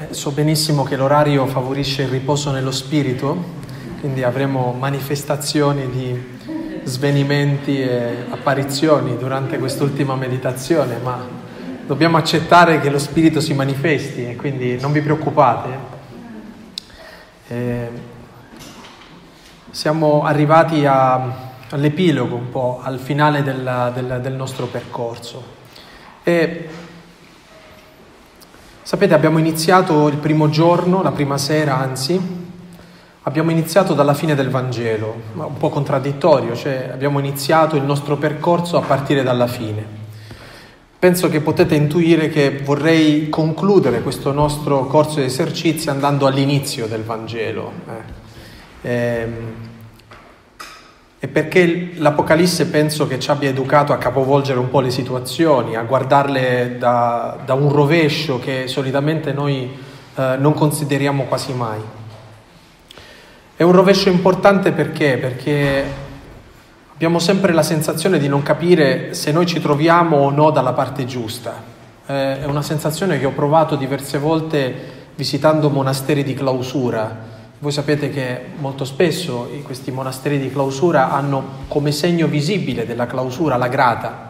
Eh, so benissimo che l'orario favorisce il riposo nello spirito, quindi avremo manifestazioni di svenimenti e apparizioni durante quest'ultima meditazione, ma dobbiamo accettare che lo spirito si manifesti e quindi non vi preoccupate. Eh, siamo arrivati a, all'epilogo un po', al finale della, del, del nostro percorso. E Sapete, abbiamo iniziato il primo giorno, la prima sera anzi, abbiamo iniziato dalla fine del Vangelo, un po' contraddittorio, cioè abbiamo iniziato il nostro percorso a partire dalla fine. Penso che potete intuire che vorrei concludere questo nostro corso di esercizi andando all'inizio del Vangelo. Eh. Ehm, e perché l'Apocalisse penso che ci abbia educato a capovolgere un po' le situazioni, a guardarle da, da un rovescio che solitamente noi eh, non consideriamo quasi mai. È un rovescio importante perché? Perché abbiamo sempre la sensazione di non capire se noi ci troviamo o no dalla parte giusta. Eh, è una sensazione che ho provato diverse volte visitando monasteri di clausura voi sapete che molto spesso questi monasteri di clausura hanno come segno visibile della clausura la grata.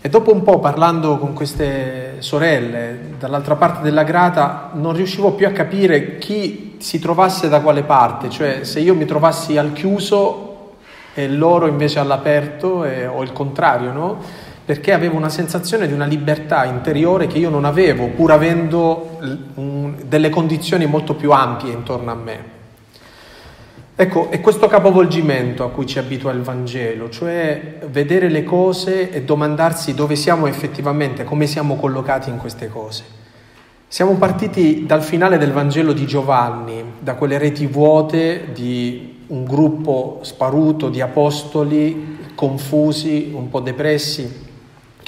E dopo un po' parlando con queste sorelle dall'altra parte della grata non riuscivo più a capire chi si trovasse da quale parte, cioè se io mi trovassi al chiuso e loro invece all'aperto e, o il contrario, no? Perché avevo una sensazione di una libertà interiore che io non avevo, pur avendo delle condizioni molto più ampie intorno a me. Ecco, è questo capovolgimento a cui ci abitua il Vangelo, cioè vedere le cose e domandarsi dove siamo effettivamente, come siamo collocati in queste cose. Siamo partiti dal finale del Vangelo di Giovanni, da quelle reti vuote di un gruppo sparuto di apostoli confusi, un po' depressi,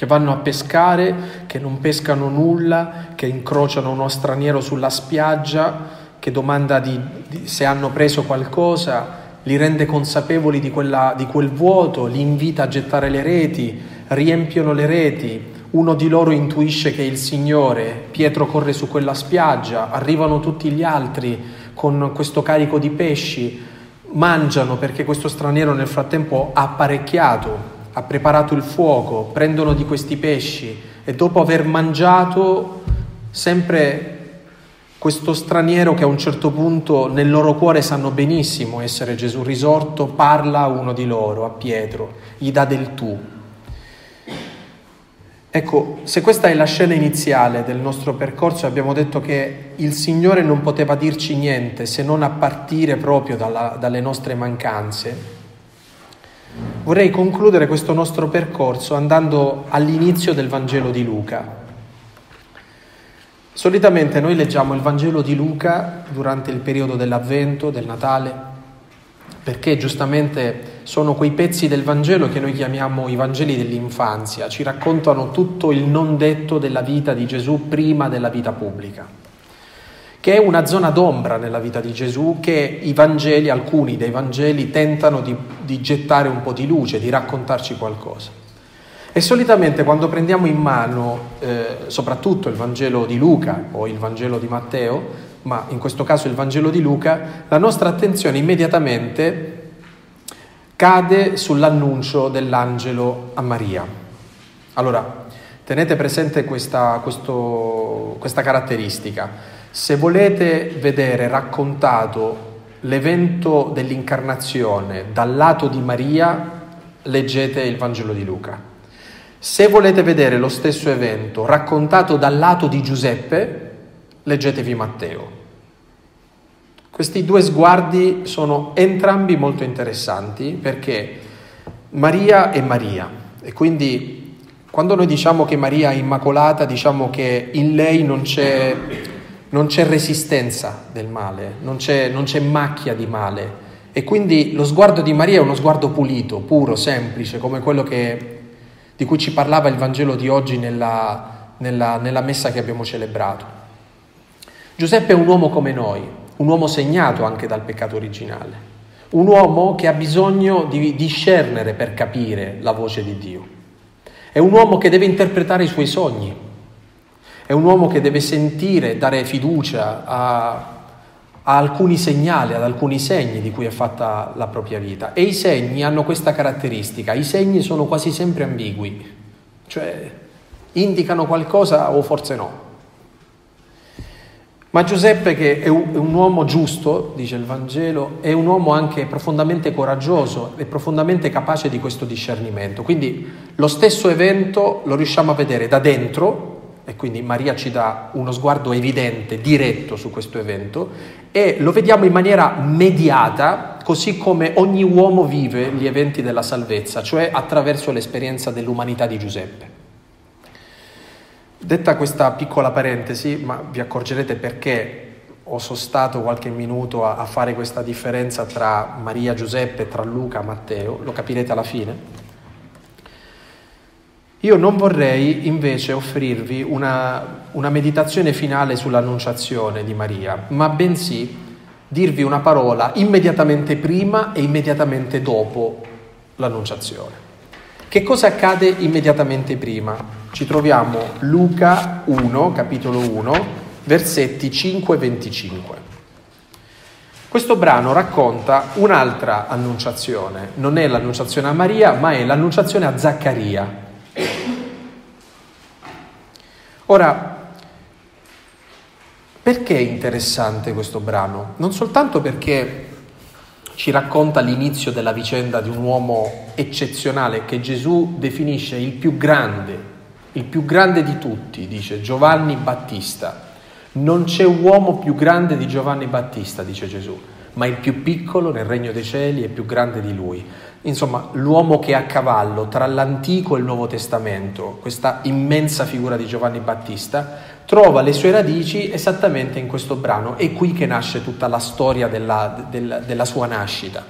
che vanno a pescare, che non pescano nulla, che incrociano uno straniero sulla spiaggia, che domanda di, di, se hanno preso qualcosa, li rende consapevoli di, quella, di quel vuoto, li invita a gettare le reti, riempiono le reti, uno di loro intuisce che è il Signore, Pietro corre su quella spiaggia, arrivano tutti gli altri con questo carico di pesci, mangiano perché questo straniero nel frattempo ha apparecchiato ha preparato il fuoco, prendono di questi pesci e dopo aver mangiato sempre questo straniero che a un certo punto nel loro cuore sanno benissimo essere Gesù risorto, parla a uno di loro, a Pietro, gli dà del tu. Ecco, se questa è la scena iniziale del nostro percorso, abbiamo detto che il Signore non poteva dirci niente se non a partire proprio dalla, dalle nostre mancanze, Vorrei concludere questo nostro percorso andando all'inizio del Vangelo di Luca. Solitamente noi leggiamo il Vangelo di Luca durante il periodo dell'Avvento, del Natale, perché giustamente sono quei pezzi del Vangelo che noi chiamiamo i Vangeli dell'infanzia, ci raccontano tutto il non detto della vita di Gesù prima della vita pubblica che è una zona d'ombra nella vita di Gesù che i Vangeli, alcuni dei Vangeli, tentano di, di gettare un po' di luce, di raccontarci qualcosa. E solitamente quando prendiamo in mano eh, soprattutto il Vangelo di Luca o il Vangelo di Matteo, ma in questo caso il Vangelo di Luca, la nostra attenzione immediatamente cade sull'annuncio dell'angelo a Maria. Allora, tenete presente questa, questo, questa caratteristica. Se volete vedere raccontato l'evento dell'incarnazione dal lato di Maria, leggete il Vangelo di Luca. Se volete vedere lo stesso evento raccontato dal lato di Giuseppe, leggetevi Matteo. Questi due sguardi sono entrambi molto interessanti perché Maria è Maria e quindi quando noi diciamo che Maria è immacolata, diciamo che in lei non c'è non c'è resistenza del male, non c'è, non c'è macchia di male. E quindi lo sguardo di Maria è uno sguardo pulito, puro, semplice, come quello che, di cui ci parlava il Vangelo di oggi nella, nella, nella messa che abbiamo celebrato. Giuseppe è un uomo come noi, un uomo segnato anche dal peccato originale, un uomo che ha bisogno di discernere per capire la voce di Dio. È un uomo che deve interpretare i suoi sogni, È un uomo che deve sentire, dare fiducia a, a alcuni segnali, ad alcuni segni di cui è fatta la propria vita. E i segni hanno questa caratteristica, i segni sono quasi sempre ambigui, cioè indicano qualcosa o forse no. Ma Giuseppe, che è un, uomo giusto, dice il Vangelo, è un uomo anche profondamente coraggioso e profondamente capace di questo discernimento. Quindi lo stesso evento lo riusciamo a vedere da dentro, e quindi Maria ci dà uno sguardo evidente, diretto su questo evento, e lo vediamo in maniera mediata, così come ogni uomo vive gli eventi della salvezza, cioè attraverso l'esperienza dell'umanità di Giuseppe. Detta questa piccola parentesi, ma vi accorgerete perché ho sostato qualche minuto a, fare questa differenza tra Maria, Giuseppe, tra Luca, Matteo, lo capirete alla fine. Io non vorrei invece offrirvi una, una meditazione finale sull'annunciazione di Maria, ma bensì dirvi una parola immediatamente prima e immediatamente dopo l'annunciazione. Che cosa accade immediatamente prima? ci troviamo Luca 1, capitolo 1, versetti 5 e 25. Questo brano racconta un'altra annunciazione, non è l'annunciazione a Maria, ma è l'annunciazione a Zaccaria. Ora, perché è interessante questo brano? Non soltanto perché ci racconta l'inizio della vicenda di un uomo eccezionale che Gesù definisce il più grande il più grande di tutti, dice Giovanni Battista. Non c'è uomo più grande di Giovanni Battista, dice Gesù, ma il più piccolo nel regno dei cieli è più grande di lui. Insomma, l'uomo che è a cavallo tra l'Antico e il Nuovo Testamento, questa immensa figura di Giovanni Battista, trova le sue radici esattamente in questo brano. È qui che nasce tutta la storia della, della, della sua nascita.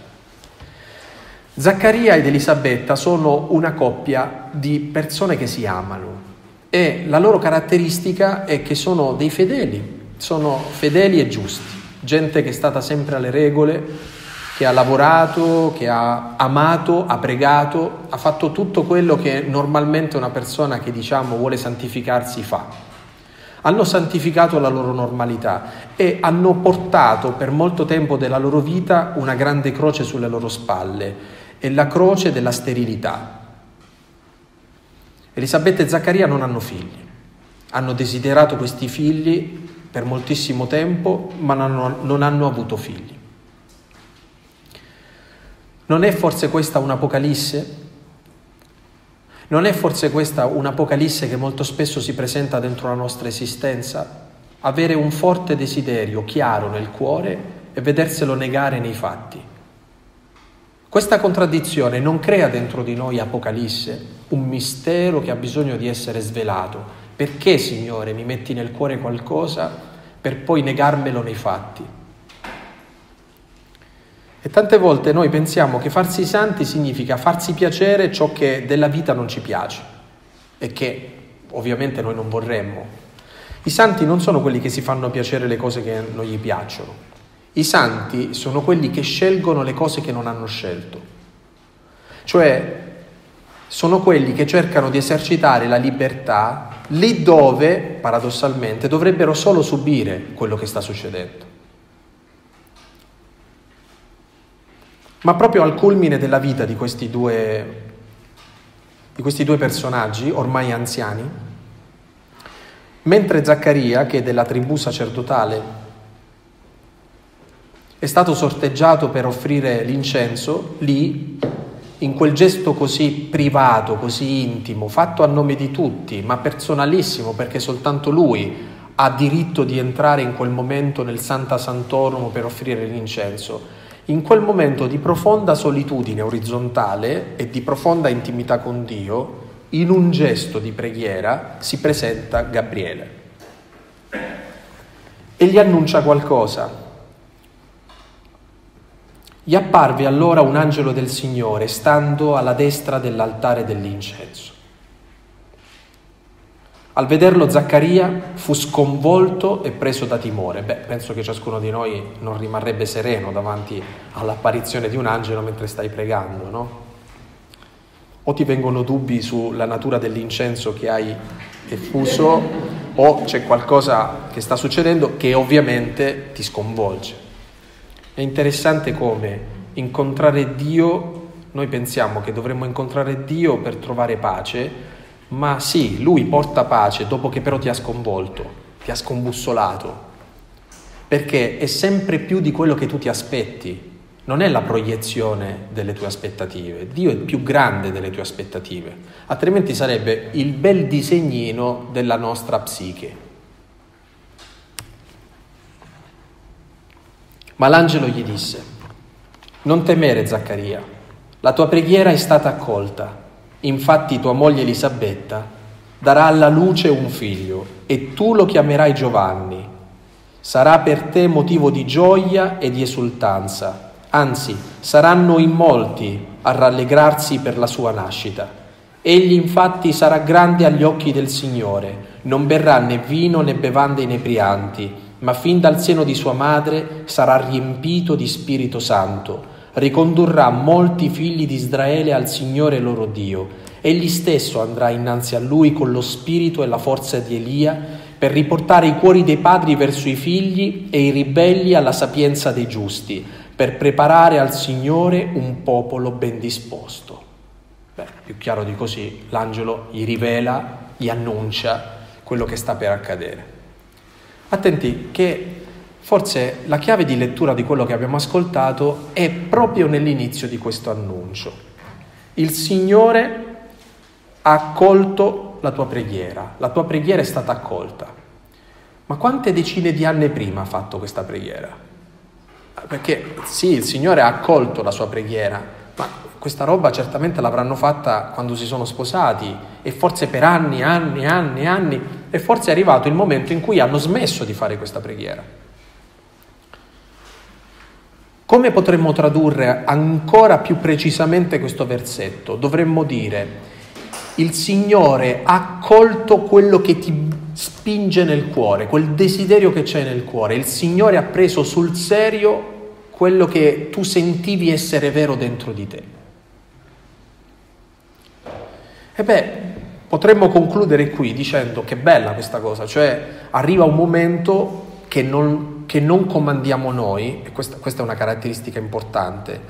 Zaccaria ed Elisabetta sono una coppia di persone che si amano e la loro caratteristica è che sono dei fedeli, sono fedeli e giusti, gente che è stata sempre alle regole, che ha lavorato, che ha amato, ha pregato, ha fatto tutto quello che normalmente una persona che diciamo vuole santificarsi fa. Hanno santificato la loro normalità e hanno portato per molto tempo della loro vita una grande croce sulle loro spalle è la croce della sterilità. Elisabetta e Zaccaria non hanno figli, hanno desiderato questi figli per moltissimo tempo, ma non hanno, non hanno avuto figli. Non è forse questa un'apocalisse? Non è forse questa un'apocalisse che molto spesso si presenta dentro la nostra esistenza? Avere un forte desiderio chiaro nel cuore e vederselo negare nei fatti. Questa contraddizione non crea dentro di noi Apocalisse, un mistero che ha bisogno di essere svelato. Perché, Signore, mi metti nel cuore qualcosa per poi negarmelo nei fatti? E tante volte noi pensiamo che farsi santi significa farsi piacere ciò che della vita non ci piace e che ovviamente noi non vorremmo. I santi non sono quelli che si fanno piacere le cose che non gli piacciono, i santi sono quelli che scelgono le cose che non hanno scelto, cioè sono quelli che cercano di esercitare la libertà lì dove, paradossalmente, dovrebbero solo subire quello che sta succedendo. Ma proprio al culmine della vita di questi due, di questi due personaggi, ormai anziani, mentre Zaccaria, che è della tribù sacerdotale, è stato sorteggiato per offrire l'incenso lì, in quel gesto così privato, così intimo, fatto a nome di tutti, ma personalissimo perché soltanto lui ha diritto di entrare in quel momento nel Santa Santorum per offrire l'incenso. In quel momento di profonda solitudine orizzontale e di profonda intimità con Dio, in un gesto di preghiera si presenta Gabriele e gli annuncia qualcosa gli apparve allora un angelo del Signore stando alla destra dell'altare dell'incenso. Al vederlo Zaccaria fu sconvolto e preso da timore. Beh, penso che ciascuno di noi non rimarrebbe sereno davanti all'apparizione di un angelo mentre stai pregando, no? O ti vengono dubbi sulla natura dell'incenso che hai effuso o c'è qualcosa che sta succedendo che ovviamente ti sconvolge. È interessante come incontrare Dio, noi pensiamo che dovremmo incontrare Dio per trovare pace, ma sì, Lui porta pace dopo che però ti ha sconvolto, ti ha scombussolato, perché è sempre più di quello che tu ti aspetti, non è la proiezione delle tue aspettative, Dio è più grande delle tue aspettative, altrimenti sarebbe il bel disegnino della nostra psiche. Ma l'angelo gli disse, non temere Zaccaria, la tua preghiera è stata accolta, infatti tua moglie Elisabetta darà alla luce un figlio e tu lo chiamerai Giovanni. Sarà per te motivo di gioia e di esultanza anzi saranno in molti a rallegrarsi per la sua nascita. Egli infatti sarà grande agli occhi del Signore, non berrà né vino né bevande inebrianti, ma fin dal seno di sua madre sarà riempito di Spirito Santo, ricondurrà molti figli di Israele al Signore loro Dio. Egli stesso andrà innanzi a lui con lo spirito e la forza di Elia per riportare i cuori dei padri verso i figli e i ribelli alla sapienza dei giusti per preparare al Signore un popolo ben disposto. Beh, più chiaro di così, l'angelo gli rivela, gli annuncia quello che sta per accadere. Attenti che forse la chiave di lettura di quello che abbiamo ascoltato è proprio nell'inizio di questo annuncio. Il Signore ha accolto la tua preghiera, la tua preghiera è stata accolta. Ma quante decine di anni prima ha fatto questa preghiera? Perché sì, il Signore ha accolto la sua preghiera, ma questa roba certamente l'avranno fatta quando si sono sposati e forse per anni, anni, anni, anni e forse è arrivato il momento in cui hanno smesso di fare questa preghiera. Come potremmo tradurre ancora più precisamente questo versetto? Dovremmo dire, il Signore ha accolto quello che ti spinge nel cuore, quel desiderio che c'è nel cuore. Il Signore ha preso sul serio quello che tu sentivi essere vero dentro di te. E beh, potremmo concludere qui dicendo che bella questa cosa, cioè arriva un momento che non, che non comandiamo noi, e questa, questa è una caratteristica importante.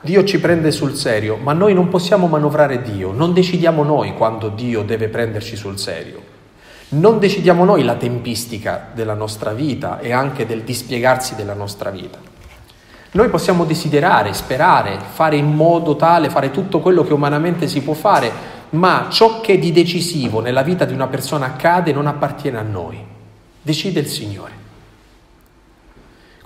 Dio ci prende sul serio, ma noi non possiamo manovrare Dio, non decidiamo noi quando Dio deve prenderci sul serio. Non decidiamo noi la tempistica della nostra vita e anche del dispiegarsi della nostra vita. Noi possiamo desiderare, sperare, fare in modo tale, fare tutto quello che umanamente si può fare, ma ciò che di decisivo nella vita di una persona accade non appartiene a noi, decide il Signore.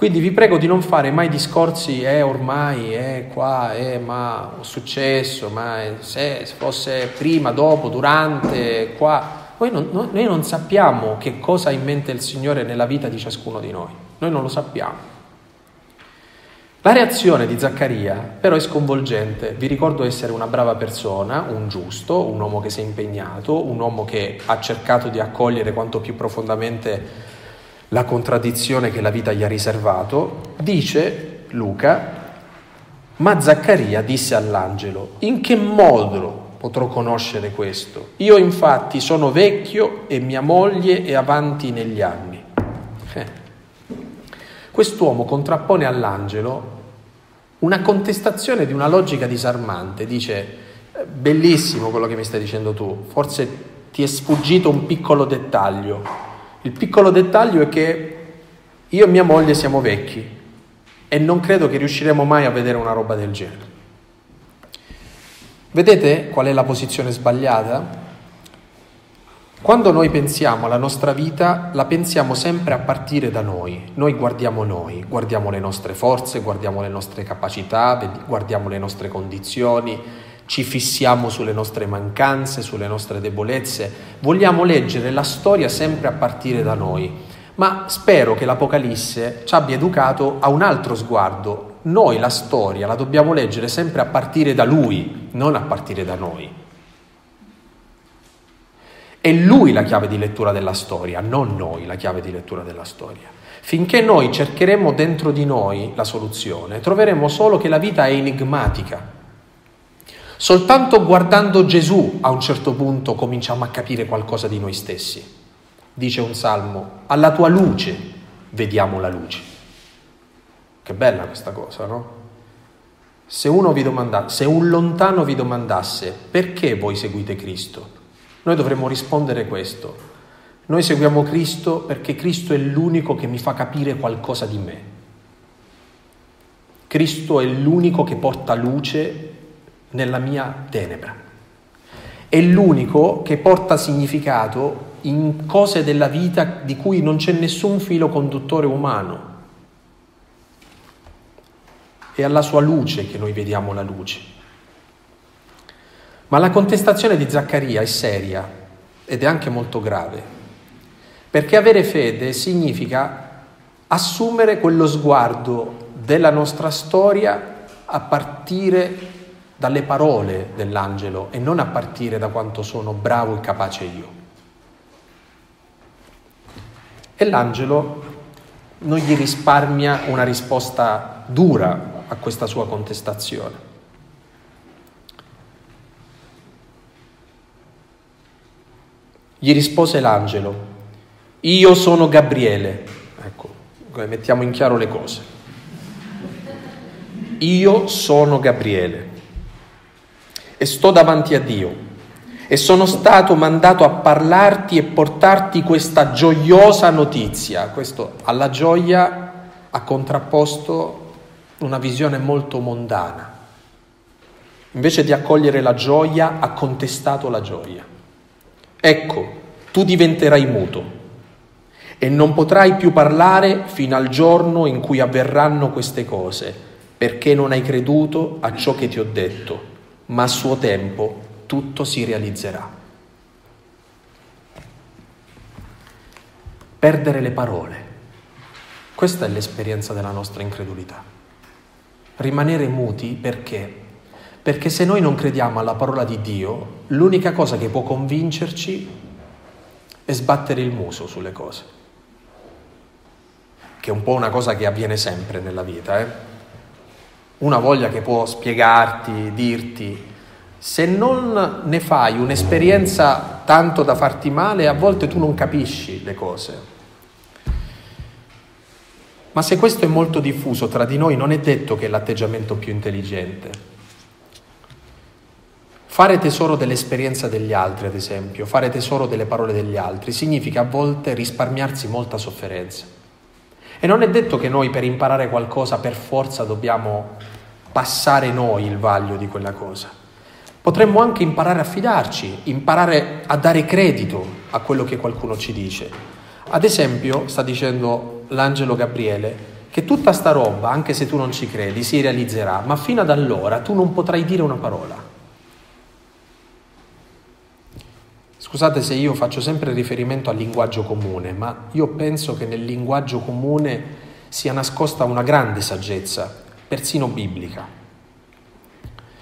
Quindi vi prego di non fare mai discorsi, eh ormai, eh qua, eh ma ho successo, ma se fosse prima, dopo, durante, qua. Noi non, noi non sappiamo che cosa ha in mente il Signore nella vita di ciascuno di noi, noi non lo sappiamo. La reazione di Zaccaria però è sconvolgente. Vi ricordo essere una brava persona, un giusto, un uomo che si è impegnato, un uomo che ha cercato di accogliere quanto più profondamente la contraddizione che la vita gli ha riservato. Dice Luca, ma Zaccaria disse all'angelo, in che modo potrò conoscere questo. Io infatti sono vecchio e mia moglie è avanti negli anni. Eh. Quest'uomo contrappone all'angelo una contestazione di una logica disarmante. Dice, bellissimo quello che mi stai dicendo tu, forse ti è sfuggito un piccolo dettaglio. Il piccolo dettaglio è che io e mia moglie siamo vecchi e non credo che riusciremo mai a vedere una roba del genere. Vedete qual è la posizione sbagliata? Quando noi pensiamo alla nostra vita, la pensiamo sempre a partire da noi. Noi guardiamo noi, guardiamo le nostre forze, guardiamo le nostre capacità, guardiamo le nostre condizioni, ci fissiamo sulle nostre mancanze, sulle nostre debolezze. Vogliamo leggere la storia sempre a partire da noi. Ma spero che l'Apocalisse ci abbia educato a un altro sguardo, noi la storia la dobbiamo leggere sempre a partire da lui, non a partire da noi. È lui la chiave di lettura della storia, non noi la chiave di lettura della storia. Finché noi cercheremo dentro di noi la soluzione, troveremo solo che la vita è enigmatica. Soltanto guardando Gesù a un certo punto cominciamo a capire qualcosa di noi stessi. dice un salmo, alla tua luce vediamo la luce. Che bella questa cosa, no? Se, domanda, se un lontano vi domandasse perché voi seguite Cristo, noi dovremmo rispondere questo. Noi seguiamo Cristo perché Cristo è l'unico che mi fa capire qualcosa di me. Cristo è l'unico che porta luce nella mia tenebra. È l'unico che porta significato in cose della vita di cui non c'è nessun filo conduttore umano è alla sua luce che noi vediamo la luce. Ma la contestazione di Zaccaria è seria ed è anche molto grave, perché avere fede significa assumere quello sguardo della nostra storia a partire dalle parole dell'angelo e non a partire da quanto sono bravo e capace io. E l'angelo non gli risparmia una risposta dura a questa sua contestazione. Gli rispose l'angelo, io sono Gabriele. Ecco, mettiamo in chiaro le cose. Io sono Gabriele e sto davanti a Dio e sono stato mandato a parlarti e portarti questa gioiosa notizia. Questo alla gioia ha contrapposto una visione molto mondana. Invece di accogliere la gioia, ha contestato la gioia. Ecco, tu diventerai muto e non potrai più parlare fino al giorno in cui avverranno queste cose, perché non hai creduto a ciò che ti ho detto, ma a suo tempo tutto si realizzerà. Perdere le parole. Questa è l'esperienza della nostra incredulità rimanere muti perché? Perché se noi non crediamo alla parola di Dio, l'unica cosa che può convincerci è sbattere il muso sulle cose, che è un po' una cosa che avviene sempre nella vita. Eh? Una voglia che può spiegarti, dirti, se non ne fai un'esperienza tanto da farti male, a volte tu non capisci le cose. Ma se questo è molto diffuso tra di noi, non è detto che è l'atteggiamento più intelligente. Fare tesoro dell'esperienza degli altri, ad esempio, fare tesoro delle parole degli altri, significa a volte risparmiarsi molta sofferenza. E non è detto che noi per imparare qualcosa per forza dobbiamo passare noi il vaglio di quella cosa. Potremmo anche imparare a fidarci, imparare a dare credito a quello che qualcuno ci dice. Ad esempio, sta dicendo l'angelo Gabriele che tutta sta roba, anche se tu non ci credi, si realizzerà, ma fino ad allora tu non potrai dire una parola. Scusate se io faccio sempre riferimento al linguaggio comune, ma io penso che nel linguaggio comune sia nascosta una grande saggezza, persino biblica.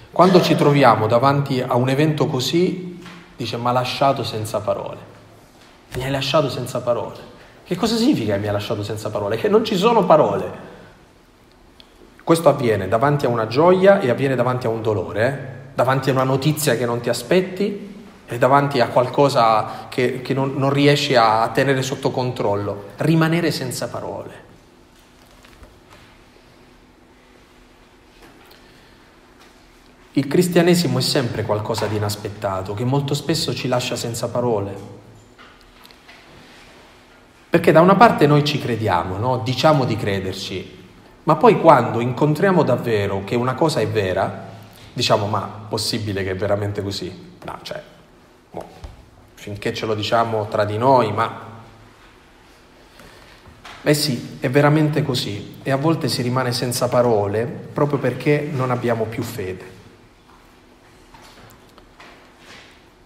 Quando ci troviamo davanti a un evento così, dice, ma lasciato senza parole. Mi hai lasciato senza parole. Che cosa significa che mi ha lasciato senza parole? Che non ci sono parole. Questo avviene davanti a una gioia e avviene davanti a un dolore, davanti a una notizia che non ti aspetti e davanti a qualcosa che, che non, non riesci a tenere sotto controllo. Rimanere senza parole. Il cristianesimo è sempre qualcosa di inaspettato, che molto spesso ci lascia senza parole. Perché da una parte noi ci crediamo, no? diciamo di crederci, ma poi quando incontriamo davvero che una cosa è vera, diciamo ma possibile che è veramente così? No, cioè, boh, finché ce lo diciamo tra di noi, ma... Eh sì, è veramente così e a volte si rimane senza parole proprio perché non abbiamo più fede.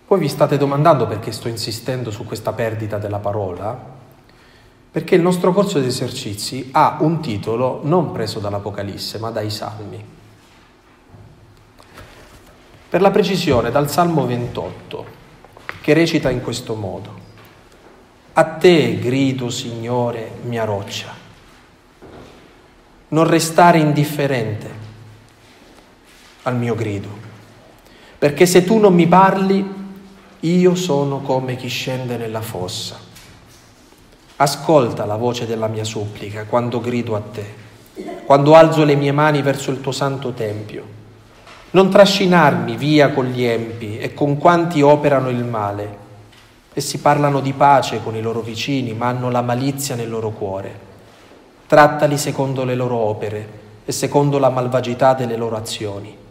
Poi vi state domandando perché sto insistendo su questa perdita della parola? Perché il nostro corso di esercizi ha un titolo non preso dall'Apocalisse, ma dai Salmi. Per la precisione, dal Salmo 28, che recita in questo modo. A te grido, Signore, mia roccia. Non restare indifferente al mio grido, perché se tu non mi parli, io sono come chi scende nella fossa Ascolta la voce della mia supplica quando grido a te, quando alzo le mie mani verso il tuo santo tempio. Non trascinarmi via con gli empi e con quanti operano il male. Essi parlano di pace con i loro vicini, ma hanno la malizia nel loro cuore. Trattali secondo le loro opere e secondo la malvagità delle loro azioni.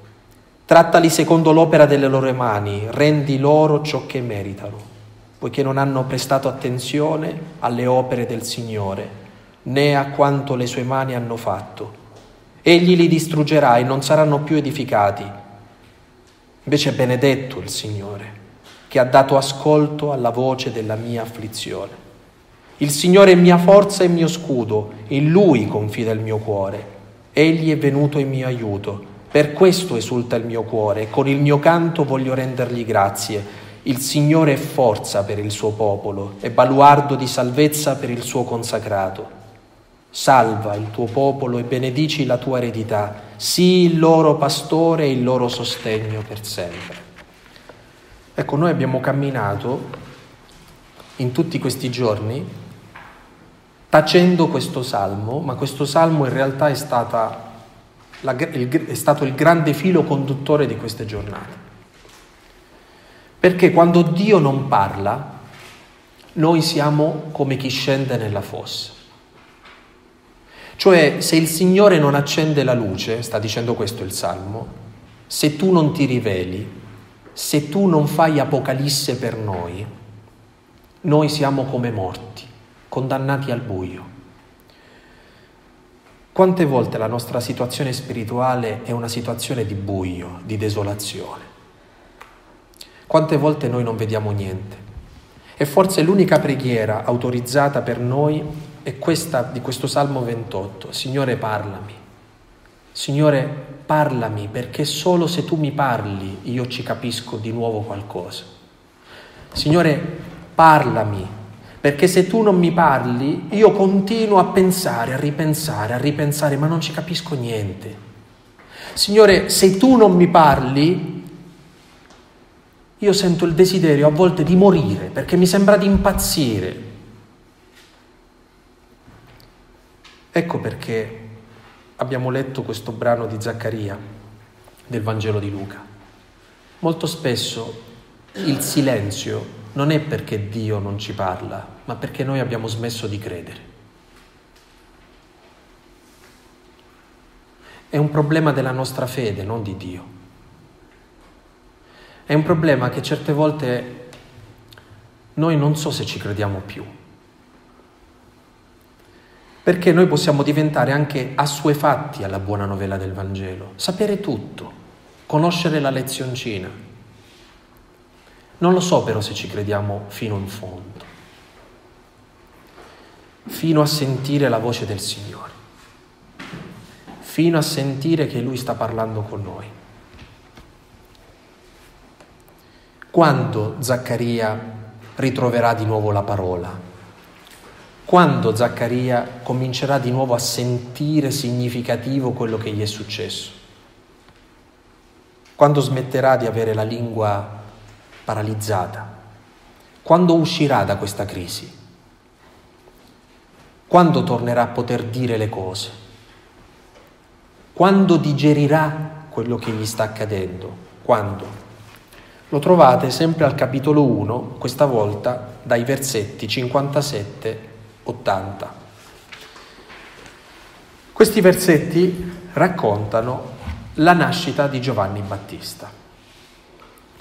Trattali secondo l'opera delle loro mani, rendi loro ciò che meritano poiché non hanno prestato attenzione alle opere del Signore, né a quanto le sue mani hanno fatto. Egli li distruggerà e non saranno più edificati. Invece è benedetto il Signore, che ha dato ascolto alla voce della mia afflizione. Il Signore è mia forza e mio scudo, in Lui confida il mio cuore. Egli è venuto in mio aiuto, per questo esulta il mio cuore con il mio canto voglio rendergli grazie il Signore è forza per il suo popolo e baluardo di salvezza per il suo consacrato. Salva il tuo popolo e benedici la tua eredità, sii il loro pastore e il loro sostegno per sempre. Ecco, noi abbiamo camminato in tutti questi giorni tacendo questo salmo, ma questo salmo in realtà è, stata, è stato il grande filo conduttore di queste giornate. Perché quando Dio non parla, noi siamo come chi scende nella fossa. Cioè, se il Signore non accende la luce, sta dicendo questo il Salmo, se tu non ti riveli, se tu non fai apocalisse per noi, noi siamo come morti, condannati al buio. Quante volte la nostra situazione spirituale è una situazione di buio, di desolazione? Quante volte noi non vediamo niente? E forse l'unica preghiera autorizzata per noi è questa di questo Salmo 28. Signore parlami. Signore parlami perché solo se tu mi parli io ci capisco di nuovo qualcosa. Signore parlami perché se tu non mi parli io continuo a pensare, a ripensare, a ripensare ma non ci capisco niente. Signore se tu non mi parli io sento il desiderio a volte di morire perché mi sembra di impazzire. Ecco perché abbiamo letto questo brano di Zaccaria del Vangelo di Luca. Molto spesso il silenzio non è perché Dio non ci parla, ma perché noi abbiamo smesso di credere. È un problema della nostra fede, non di Dio. È un problema che certe volte noi non so se ci crediamo più. Perché noi possiamo diventare anche assuefatti alla buona novella del Vangelo, sapere tutto, conoscere la lezioncina. Non lo so però se ci crediamo fino in fondo, fino a sentire la voce del Signore, fino a sentire che Lui sta parlando con noi. Quando Zaccaria ritroverà di nuovo la parola? Quando Zaccaria comincerà di nuovo a sentire significativo quello che gli è successo? Quando smetterà di avere la lingua paralizzata? Quando uscirà da questa crisi? Quando tornerà a poter dire le cose? Quando digerirà quello che gli sta accadendo? Quando? Lo trovate sempre al capitolo 1, questa volta dai versetti 57-80. Questi versetti raccontano la nascita di Giovanni Battista.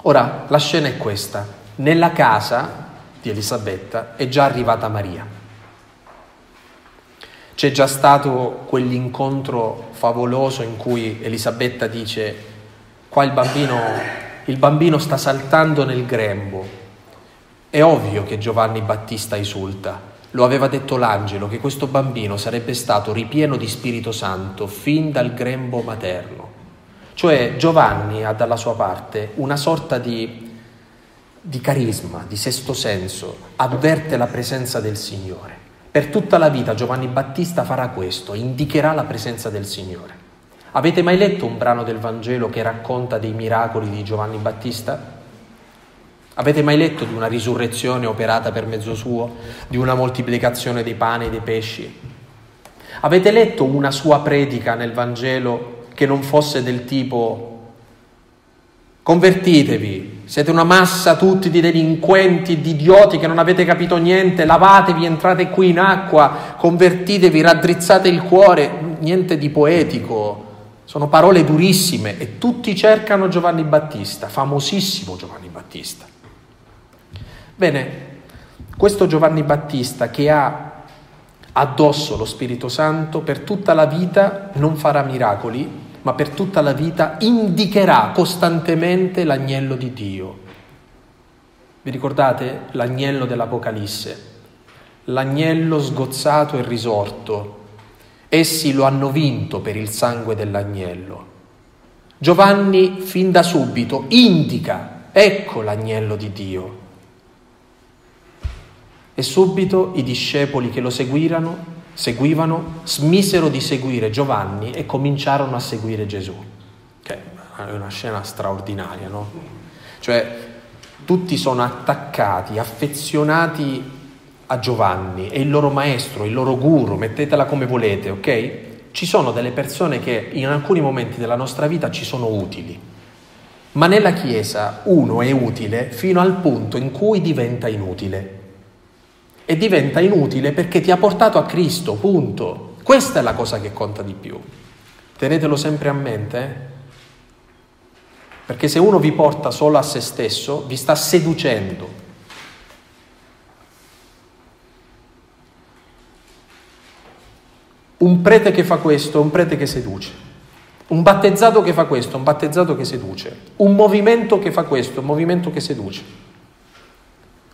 Ora, la scena è questa. Nella casa di Elisabetta è già arrivata Maria. C'è già stato quell'incontro favoloso in cui Elisabetta dice, qua il bambino il bambino sta saltando nel grembo. È ovvio che Giovanni Battista esulta. Lo aveva detto l'angelo che questo bambino sarebbe stato ripieno di Spirito Santo fin dal grembo materno. Cioè Giovanni ha dalla sua parte una sorta di, di carisma, di sesto senso, avverte la presenza del Signore. Per tutta la vita Giovanni Battista farà questo, indicherà la presenza del Signore. Avete mai letto un brano del Vangelo che racconta dei miracoli di Giovanni Battista? Avete mai letto di una risurrezione operata per mezzo suo, di una moltiplicazione dei pani e dei pesci? Avete letto una sua predica nel Vangelo che non fosse del tipo convertitevi, siete una massa tutti di delinquenti, di idioti che non avete capito niente, lavatevi, entrate qui in acqua, convertitevi, raddrizzate il cuore, niente di poetico, sono parole durissime e tutti cercano Giovanni Battista, famosissimo Giovanni Battista. Bene, questo Giovanni Battista che ha addosso lo Spirito Santo per tutta la vita non farà miracoli, ma per tutta la vita indicherà costantemente l'agnello di Dio. Vi ricordate l'agnello dell'Apocalisse? L'agnello sgozzato e risorto. Essi lo hanno vinto per il sangue dell'agnello. Giovanni fin da subito indica, ecco l'agnello di Dio. E subito i discepoli che lo seguirono, seguivano, smisero di seguire Giovanni e cominciarono a seguire Gesù. Che è una scena straordinaria, no? Cioè, tutti sono attaccati, affezionati a Giovanni, è il loro maestro, il loro guru, mettetela come volete, ok? Ci sono delle persone che in alcuni momenti della nostra vita ci sono utili, ma nella Chiesa uno è utile fino al punto in cui diventa inutile e diventa inutile perché ti ha portato a Cristo, punto. Questa è la cosa che conta di più. Tenetelo sempre a mente, eh? perché se uno vi porta solo a se stesso, vi sta seducendo. Un prete che fa questo è un prete che seduce. Un battezzato che fa questo è un battezzato che seduce. Un movimento che fa questo è un movimento che seduce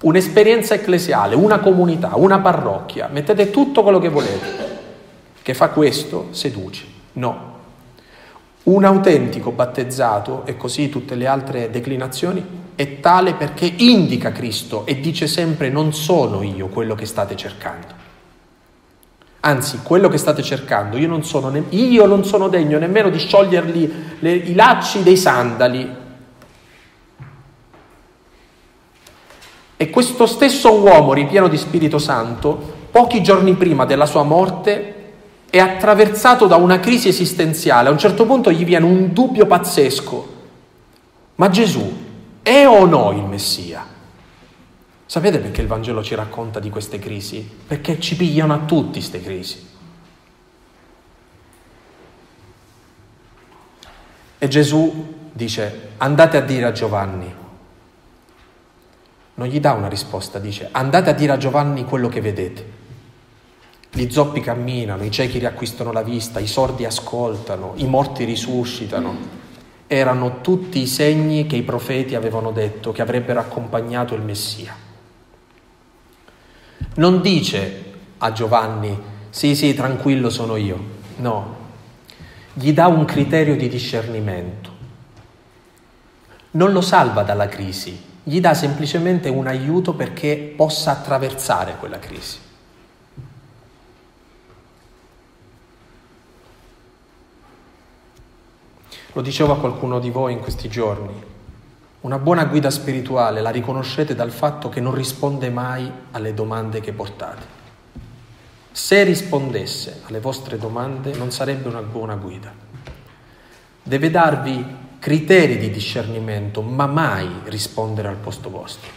un'esperienza ecclesiale, una comunità, una parrocchia, mettete tutto quello che volete, che fa questo, seduce. No. Un autentico battezzato, e così tutte le altre declinazioni, è tale perché indica Cristo e dice sempre non sono io quello che state cercando. Anzi, quello che state cercando, io non sono, ne- io non sono degno nemmeno di sciogliergli le- i lacci dei sandali E questo stesso uomo ripieno di Spirito Santo, pochi giorni prima della sua morte, è attraversato da una crisi esistenziale. A un certo punto gli viene un dubbio pazzesco. Ma Gesù è o no il Messia? Sapete perché il Vangelo ci racconta di queste crisi? Perché ci pigliano a tutti queste crisi. E Gesù dice, andate a dire a Giovanni, non gli dà una risposta, dice andate a dire a Giovanni quello che vedete. Gli zoppi camminano, i ciechi riacquistano la vista, i sordi ascoltano, i morti risuscitano. Erano tutti i segni che i profeti avevano detto che avrebbero accompagnato il Messia. Non dice a Giovanni, sì sì, tranquillo sono io. No, gli dà un criterio di discernimento. Non lo salva dalla crisi, gli dà semplicemente un aiuto perché possa attraversare quella crisi. Lo dicevo a qualcuno di voi in questi giorni, una buona guida spirituale la riconoscete dal fatto che non risponde mai alle domande che portate. Se rispondesse alle vostre domande non sarebbe una buona guida. Deve darvi criteri di discernimento, ma mai rispondere al posto vostro.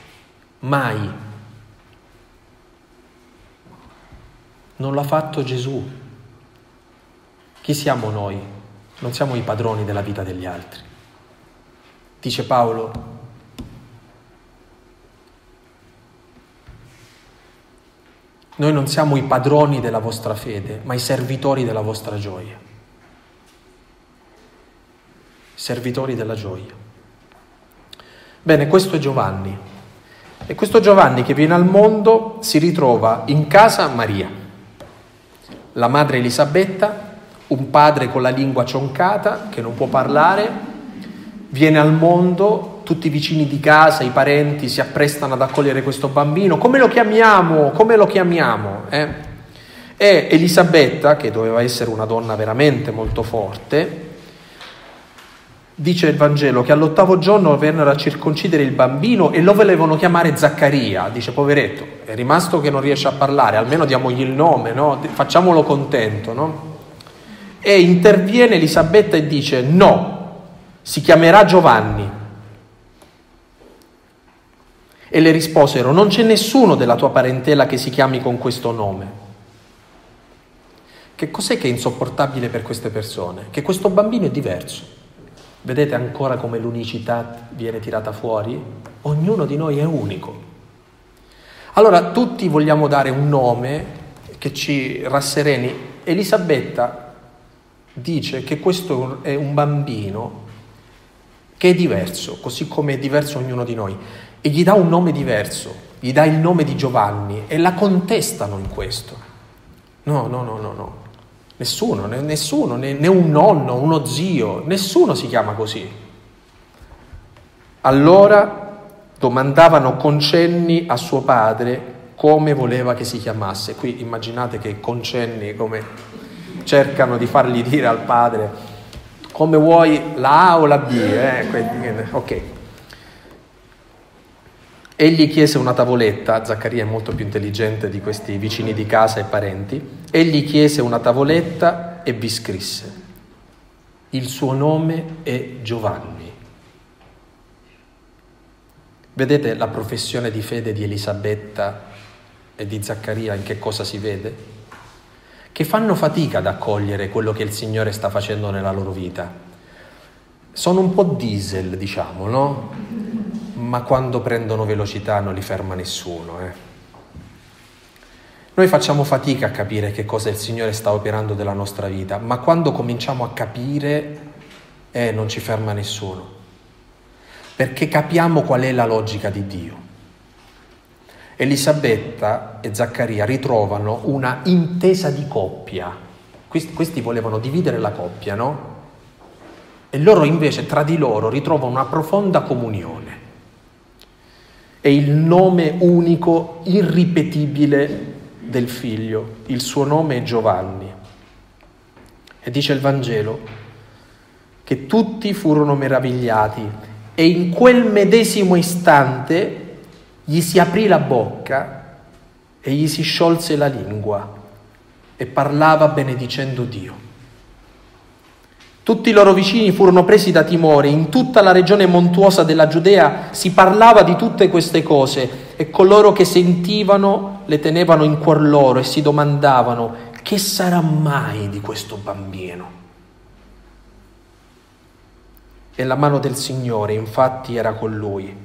Mai. Non l'ha fatto Gesù. Chi siamo noi? Non siamo i padroni della vita degli altri. Dice Paolo, noi non siamo i padroni della vostra fede, ma i servitori della vostra gioia servitori della gioia. Bene, questo è Giovanni. E questo Giovanni che viene al mondo si ritrova in casa Maria, la madre Elisabetta, un padre con la lingua cioncata che non può parlare, viene al mondo, tutti i vicini di casa, i parenti si apprestano ad accogliere questo bambino. Come lo chiamiamo? Come lo chiamiamo? Eh? E Elisabetta, che doveva essere una donna veramente molto forte, Dice il Vangelo che all'ottavo giorno vennero a circoncidere il bambino e lo volevano chiamare Zaccaria. Dice, poveretto, è rimasto che non riesce a parlare, almeno diamogli il nome, no? facciamolo contento. No? E interviene Elisabetta e dice, no, si chiamerà Giovanni. E le risposero, non c'è nessuno della tua parentela che si chiami con questo nome. Che cos'è che è insopportabile per queste persone? Che questo bambino è diverso. Vedete ancora come l'unicità viene tirata fuori? Ognuno di noi è unico. Allora tutti vogliamo dare un nome che ci rassereni. Elisabetta dice che questo è un bambino che è diverso, così come è diverso ognuno di noi, e gli dà un nome diverso, gli dà il nome di Giovanni e la contestano in questo. No, no, no, no, no. Nessuno, nessuno, né, un nonno, uno zio, nessuno si chiama così. Allora domandavano concenni a suo padre come voleva che si chiamasse. Qui immaginate che concenni come cercano di fargli dire al padre come vuoi la A o la B. Eh? Ok. Egli chiese una tavoletta, Zaccaria è molto più intelligente di questi vicini di casa e parenti, egli chiese una tavoletta e vi scrisse, il suo nome è Giovanni. Vedete la professione di fede di Elisabetta e di Zaccaria in che cosa si vede? Che fanno fatica ad accogliere quello che il Signore sta facendo nella loro vita. Sono un po' diesel, diciamo, no? ma quando prendono velocità non li ferma nessuno. Eh. Noi facciamo fatica a capire che cosa il Signore sta operando nella nostra vita, ma quando cominciamo a capire, eh, non ci ferma nessuno, perché capiamo qual è la logica di Dio. Elisabetta e Zaccaria ritrovano una intesa di coppia. Questi, questi volevano dividere la coppia, no? E loro invece tra di loro ritrovano una profonda comunione è il nome unico, irripetibile del figlio. Il suo nome è Giovanni. E dice il Vangelo che tutti furono meravigliati e in quel medesimo istante gli si aprì la bocca e gli si sciolse la lingua e parlava benedicendo Dio. Tutti i loro vicini furono presi da timore, in tutta la regione montuosa della Giudea si parlava di tutte queste cose e coloro che sentivano le tenevano in cuor loro e si domandavano che sarà mai di questo bambino. E la mano del Signore infatti era con lui.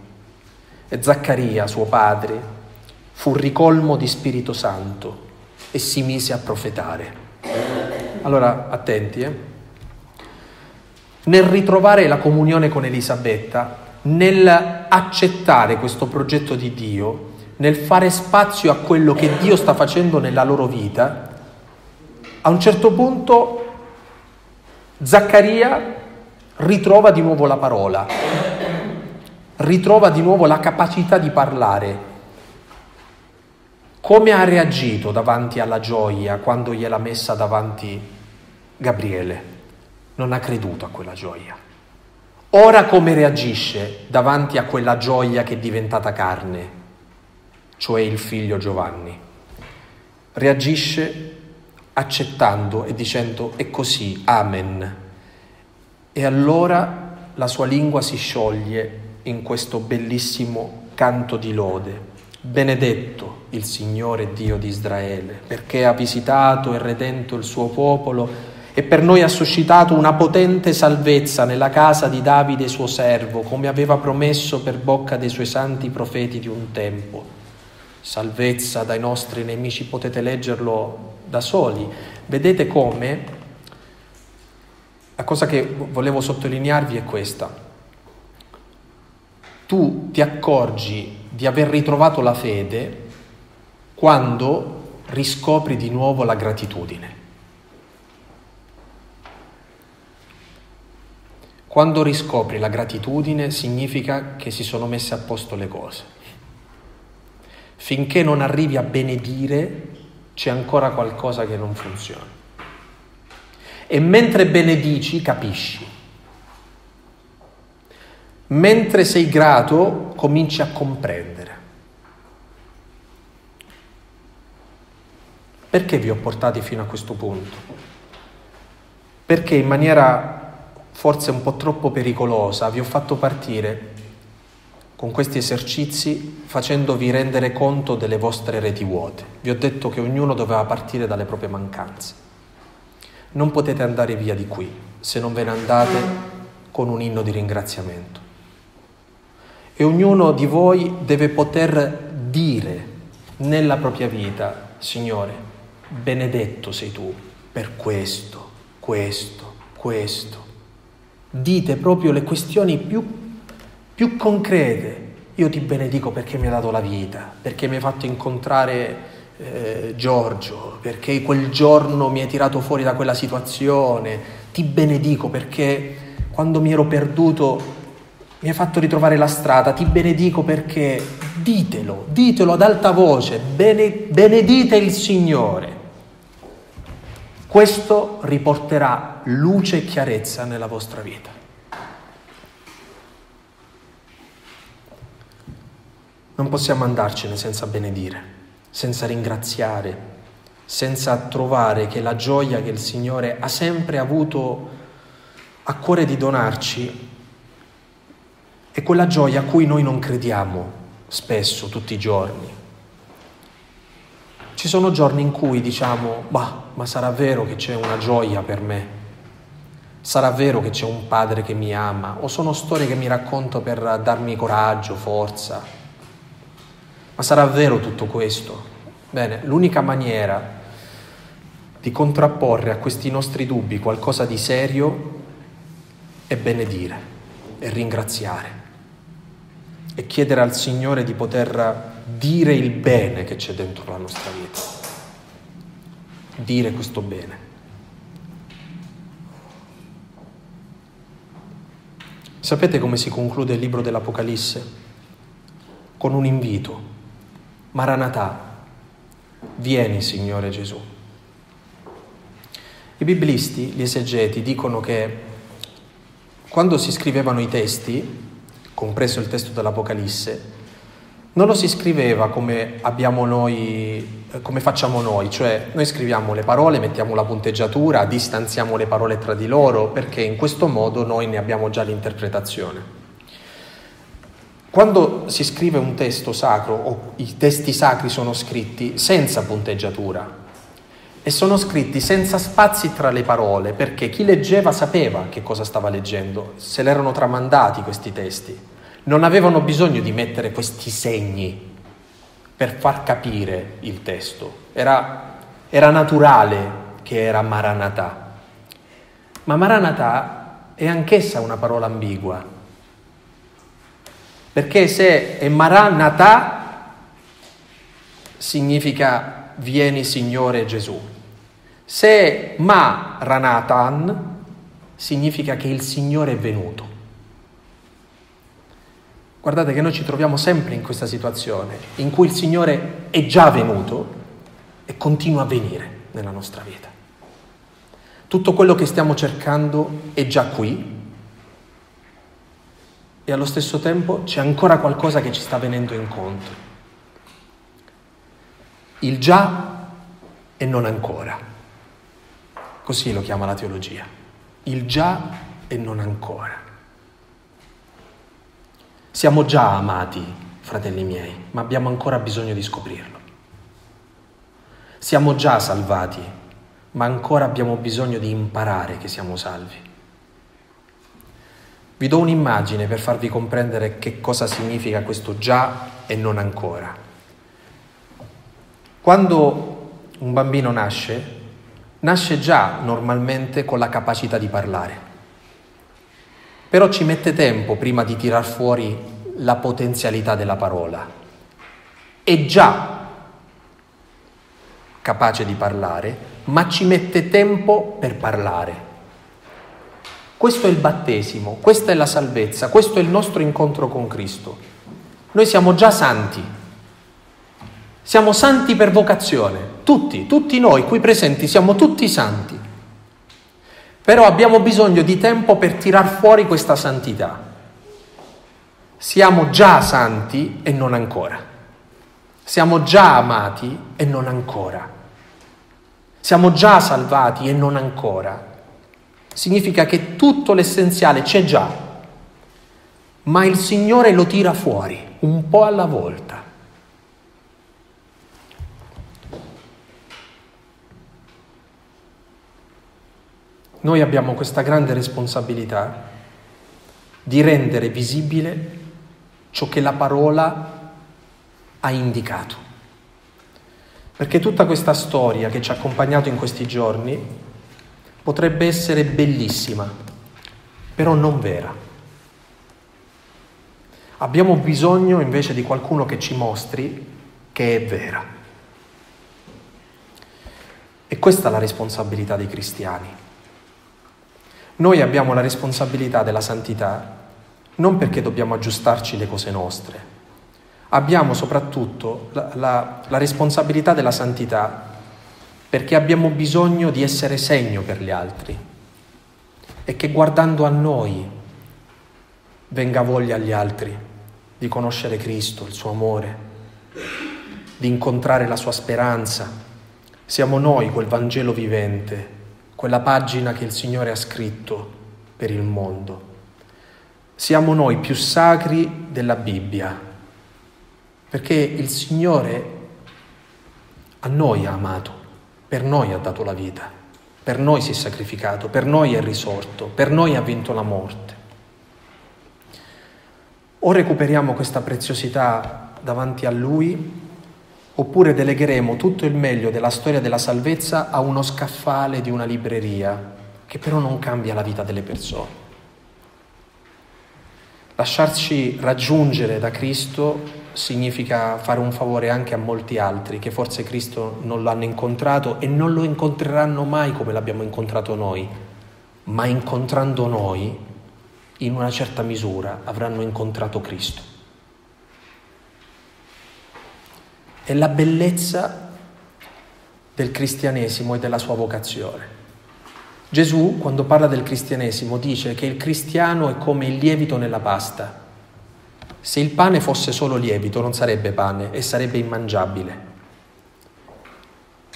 E Zaccaria, suo padre, fu ricolmo di Spirito Santo e si mise a profetare. Allora, attenti, eh? nel ritrovare la comunione con Elisabetta, nel accettare questo progetto di Dio, nel fare spazio a quello che Dio sta facendo nella loro vita, a un certo punto Zaccaria ritrova di nuovo la parola, ritrova di nuovo la capacità di parlare. Come ha reagito davanti alla gioia quando gliel'ha messa davanti Gabriele? non ha creduto a quella gioia. Ora come reagisce davanti a quella gioia che è diventata carne, cioè il figlio Giovanni? Reagisce accettando e dicendo è così, amen. E allora la sua lingua si scioglie in questo bellissimo canto di lode. Benedetto il Signore Dio di Israele, perché ha visitato e redento il suo popolo e per noi ha suscitato una potente salvezza nella casa di Davide suo servo, come aveva promesso per bocca dei suoi santi profeti di un tempo. Salvezza dai nostri nemici, potete leggerlo da soli. Vedete come? La cosa che volevo sottolinearvi è questa. Tu ti accorgi di aver ritrovato la fede quando riscopri di nuovo la gratitudine. Quando riscopri la gratitudine significa che si sono messe a posto le cose. Finché non arrivi a benedire c'è ancora qualcosa che non funziona. E mentre benedici capisci. mentre sei grato cominci a comprendere. Perché vi ho portati fino a questo punto? Perché in maniera forse un po' troppo pericolosa vi ho fatto partire con questi esercizi facendovi rendere conto delle vostre reti vuote. Vi ho detto che ognuno doveva partire dalle proprie mancanze. Non potete andare via di qui se non ve ne andate con un inno di ringraziamento. E ognuno di voi deve poter dire nella propria vita, Signore, benedetto sei tu per questo, questo, questo. Dite proprio le questioni più più concrete. Io ti benedico perché mi hai dato la vita, perché mi hai fatto incontrare eh, Giorgio, perché quel giorno mi hai tirato fuori da quella situazione. Ti benedico perché quando mi ero perduto mi hai fatto ritrovare la strada. Ti benedico perché ditelo, ditelo ad alta voce, bene, benedite il Signore. Questo riporterà luce e chiarezza nella vostra vita. Non possiamo andarcene senza benedire, senza ringraziare, senza trovare che la gioia che il Signore ha sempre avuto a cuore di donarci è quella gioia a cui noi non crediamo spesso, tutti i giorni. Ci sono giorni in cui diciamo, bah, ma sarà vero che c'è una gioia per me? Sarà vero che c'è un padre che mi ama? O sono storie che mi racconto per darmi coraggio, forza? Ma sarà vero tutto questo? Bene, l'unica maniera di contrapporre a questi nostri dubbi qualcosa di serio è benedire, è ringraziare e chiedere al Signore di poter dire il bene che c'è dentro la nostra vita. Dire questo bene. Sapete come si conclude il libro dell'Apocalisse? Con un invito Maranatà, vieni Signore Gesù. I biblisti, gli esegeti, dicono che quando si scrivevano i testi, compreso il testo dell'Apocalisse, non lo si scriveva come noi, come facciamo noi, cioè noi scriviamo le parole, mettiamo la punteggiatura, distanziamo le parole tra di loro, perché in questo modo noi ne abbiamo già l'interpretazione. Quando si scrive un testo sacro o i testi sacri sono scritti senza punteggiatura. E sono scritti senza spazi tra le parole perché chi leggeva sapeva che cosa stava leggendo, se l'erano tramandati questi testi, non avevano bisogno di mettere questi segni per far capire il testo, era, era naturale che era Maranatà. Ma Maranatà è anch'essa una parola ambigua perché se è Maranatha significa vieni Signore Gesù. Se è Maranathan significa che il Signore è venuto. Guardate che noi ci troviamo sempre in questa situazione in cui il Signore è già venuto e continua a venire nella nostra vita. Tutto quello che stiamo cercando è già qui e allo stesso tempo c'è ancora qualcosa che ci sta venendo incontro. Il già e non ancora. Così lo chiama la teologia. Il già e non ancora. Siamo già amati, fratelli miei, ma abbiamo ancora bisogno di scoprirlo. Siamo già salvati, ma ancora abbiamo bisogno di imparare che siamo salvi. Vi do un'immagine per farvi comprendere che cosa significa questo già e non ancora. Quando un bambino nasce, nasce già normalmente con la capacità di parlare, però ci mette tempo prima di tirar fuori la potenzialità della parola. È già capace di parlare, ma ci mette tempo per parlare. Questo è il battesimo, questa è la salvezza, questo è il nostro incontro con Cristo. Noi siamo già santi, siamo santi per vocazione, tutti, tutti noi qui presenti siamo tutti santi. Però abbiamo bisogno di tempo per tirar fuori questa santità. Siamo già santi e non ancora. Siamo già amati e non ancora. Siamo già salvati e non ancora. Significa che tutto l'essenziale c'è già, ma il Signore lo tira fuori, un po' alla volta. Noi abbiamo questa grande responsabilità di rendere visibile ciò che la parola ha indicato. Perché tutta questa storia che ci ha accompagnato in questi giorni potrebbe essere bellissima, però non vera. Abbiamo bisogno invece di qualcuno che ci mostri che è vera. E questa è la responsabilità dei cristiani. Noi abbiamo la responsabilità della santità non perché dobbiamo aggiustarci le cose nostre, abbiamo soprattutto la, la, la responsabilità della santità perché abbiamo bisogno di essere segno per gli altri e che guardando a noi venga voglia agli altri di conoscere Cristo, il suo amore, di incontrare la sua speranza. Siamo noi quel Vangelo vivente quella pagina che il Signore ha scritto per il mondo. Siamo noi più sacri della Bibbia, perché il Signore a noi ha amato, per noi ha dato la vita, per noi si è sacrificato, per noi è risorto, per noi ha vinto la morte. O recuperiamo questa preziosità davanti a Lui oppure delegheremo tutto il meglio della storia della salvezza a uno scaffale di una libreria, che però non cambia la vita delle persone. Lasciarci raggiungere da Cristo significa fare un favore anche a molti altri che forse Cristo non l'hanno incontrato e non lo incontreranno mai come l'abbiamo incontrato noi, ma incontrando noi, in una certa misura, avranno incontrato Cristo. è la bellezza del cristianesimo e della sua vocazione. Gesù, quando parla del cristianesimo, dice che il cristiano è come il lievito nella pasta. Se il pane fosse solo lievito non sarebbe pane e sarebbe immangiabile.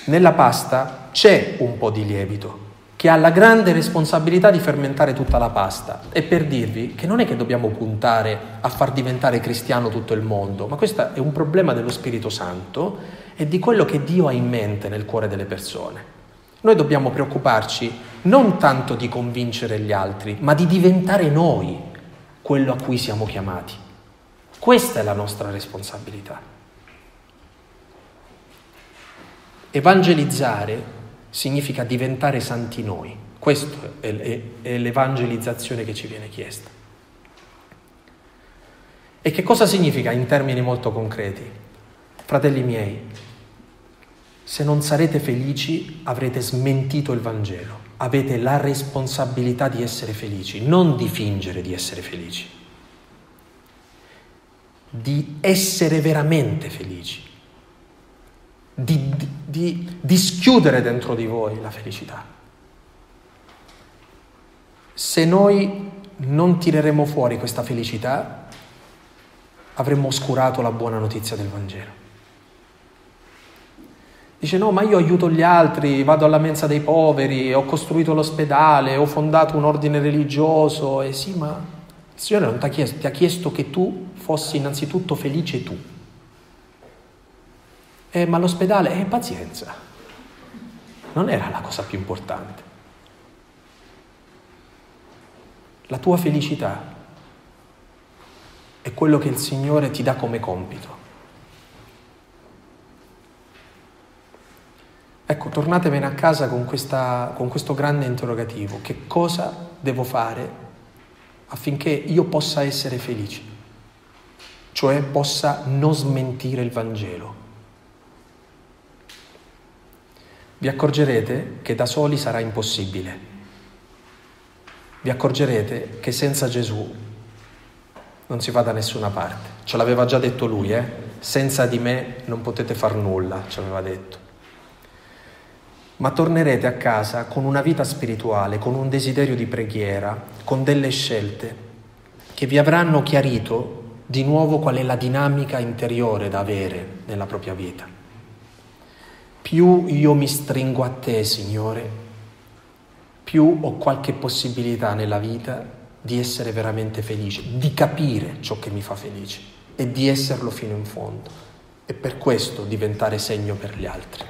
Nella pasta c'è un po' di lievito che ha la grande responsabilità di fermentare tutta la pasta. E per dirvi che non è che dobbiamo puntare a far diventare cristiano tutto il mondo, ma questo è un problema dello Spirito Santo e di quello che Dio ha in mente nel cuore delle persone. Noi dobbiamo preoccuparci non tanto di convincere gli altri, ma di diventare noi quello a cui siamo chiamati. Questa è la nostra responsabilità. Evangelizzare significa diventare santi noi. Questa è, l'evangelizzazione che ci viene chiesta. E che cosa significa in termini molto concreti? Fratelli miei, se non sarete felici avrete smentito il Vangelo, avete la responsabilità di essere felici, non di fingere di essere felici, di essere veramente felici di, di, di schiudere dentro di voi la felicità. Se noi non tireremo fuori questa felicità, avremmo oscurato la buona notizia del Vangelo. Dice no, ma io aiuto gli altri, vado alla mensa dei poveri, ho costruito l'ospedale, ho fondato un ordine religioso. E sì, ma il Signore non ti ha chiesto, ti ha chiesto che tu fossi innanzitutto felice tu. Eh, ma l'ospedale, eh, pazienza, non era la cosa più importante. La tua felicità è quello che il Signore ti dà come compito. Ecco, tornatevene a casa con, questa, con questo grande interrogativo. Che cosa devo fare affinché io possa essere felice? Cioè possa non smentire il Vangelo vi accorgerete che da soli sarà impossibile. Vi accorgerete che senza Gesù non si va da nessuna parte. Ce l'aveva già detto lui, eh? Senza di me non potete far nulla, ci aveva detto. Ma tornerete a casa con una vita spirituale, con un desiderio di preghiera, con delle scelte che vi avranno chiarito di nuovo qual è la dinamica interiore da avere nella propria vita. Più io mi stringo a te, Signore, più ho qualche possibilità nella vita di essere veramente felice, di capire ciò che mi fa felice e di esserlo fino in fondo e per questo diventare segno per gli altri.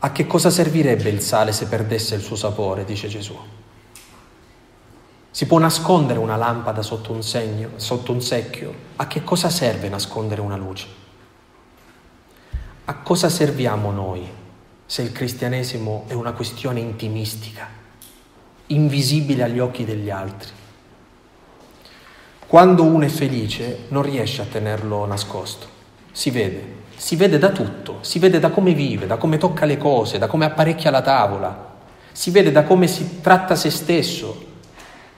A che cosa servirebbe il sale se perdesse il suo sapore, dice Gesù? Si può nascondere una lampada sotto un segno, sotto un secchio? A che cosa serve nascondere una luce? A cosa serviamo noi se il cristianesimo è una questione intimistica, invisibile agli occhi degli altri? Quando uno è felice non riesce a tenerlo nascosto, si vede, si vede da tutto, si vede da come vive, da come tocca le cose, da come apparecchia la tavola, si vede da come si tratta se stesso,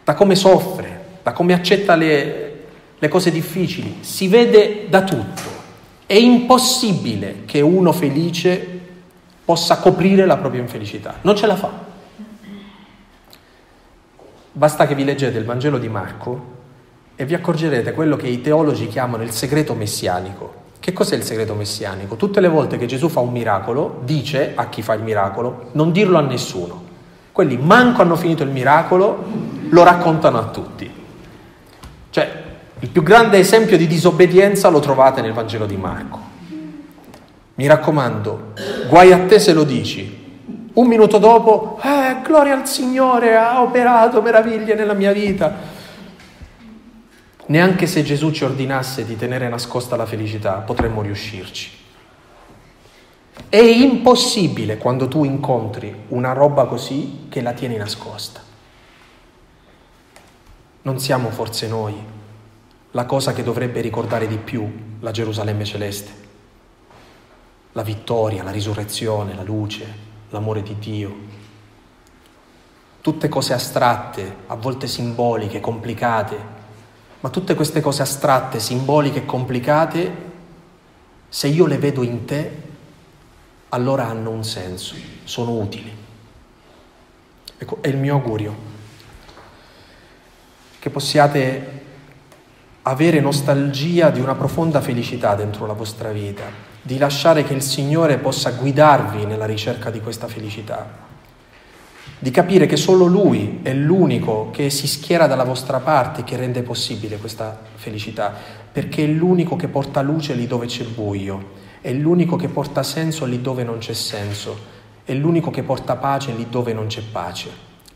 da come soffre, da come accetta le, le cose difficili, si vede da tutto. È impossibile che uno felice possa coprire la propria infelicità, non ce la fa. Basta che vi leggete il Vangelo di Marco e vi accorgerete quello che i teologi chiamano il segreto messianico. Che cos'è il segreto messianico? Tutte le volte che Gesù fa un miracolo, dice a chi fa il miracolo, non dirlo a nessuno. Quelli manco hanno finito il miracolo, lo raccontano a tutti. Cioè, il più grande esempio di disobbedienza lo trovate nel Vangelo di Marco. Mi raccomando, guai a te se lo dici. Un minuto dopo, eh, gloria al Signore, ha operato meraviglie nella mia vita. Neanche se Gesù ci ordinasse di tenere nascosta la felicità, potremmo riuscirci. È impossibile quando tu incontri una roba così che la tieni nascosta. Non siamo forse noi la cosa che dovrebbe ricordare di più la Gerusalemme celeste? La vittoria, la risurrezione, la luce, l'amore di Dio. Tutte cose astratte, a volte simboliche, complicate, ma tutte queste cose astratte, simboliche e complicate, se io le vedo in te, allora hanno un senso, sono utili. Ecco, è il mio augurio che possiate avere nostalgia di una profonda felicità dentro la vostra vita, di lasciare che il Signore possa guidarvi nella ricerca di questa felicità, di capire che solo Lui è l'unico che si schiera dalla vostra parte e che rende possibile questa felicità, perché è l'unico che porta luce lì dove c'è buio, è l'unico che porta senso lì dove non c'è senso, è l'unico che porta pace lì dove non c'è pace,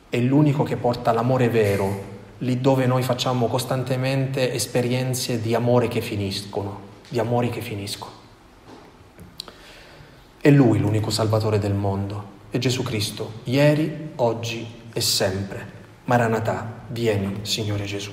è l'unico che porta l'amore vero lì dove noi facciamo costantemente esperienze di amore che finiscono, di amori che finiscono. È Lui l'unico Salvatore del mondo, è Gesù Cristo, ieri, oggi e sempre. Maranatà, vieni, Signore Gesù.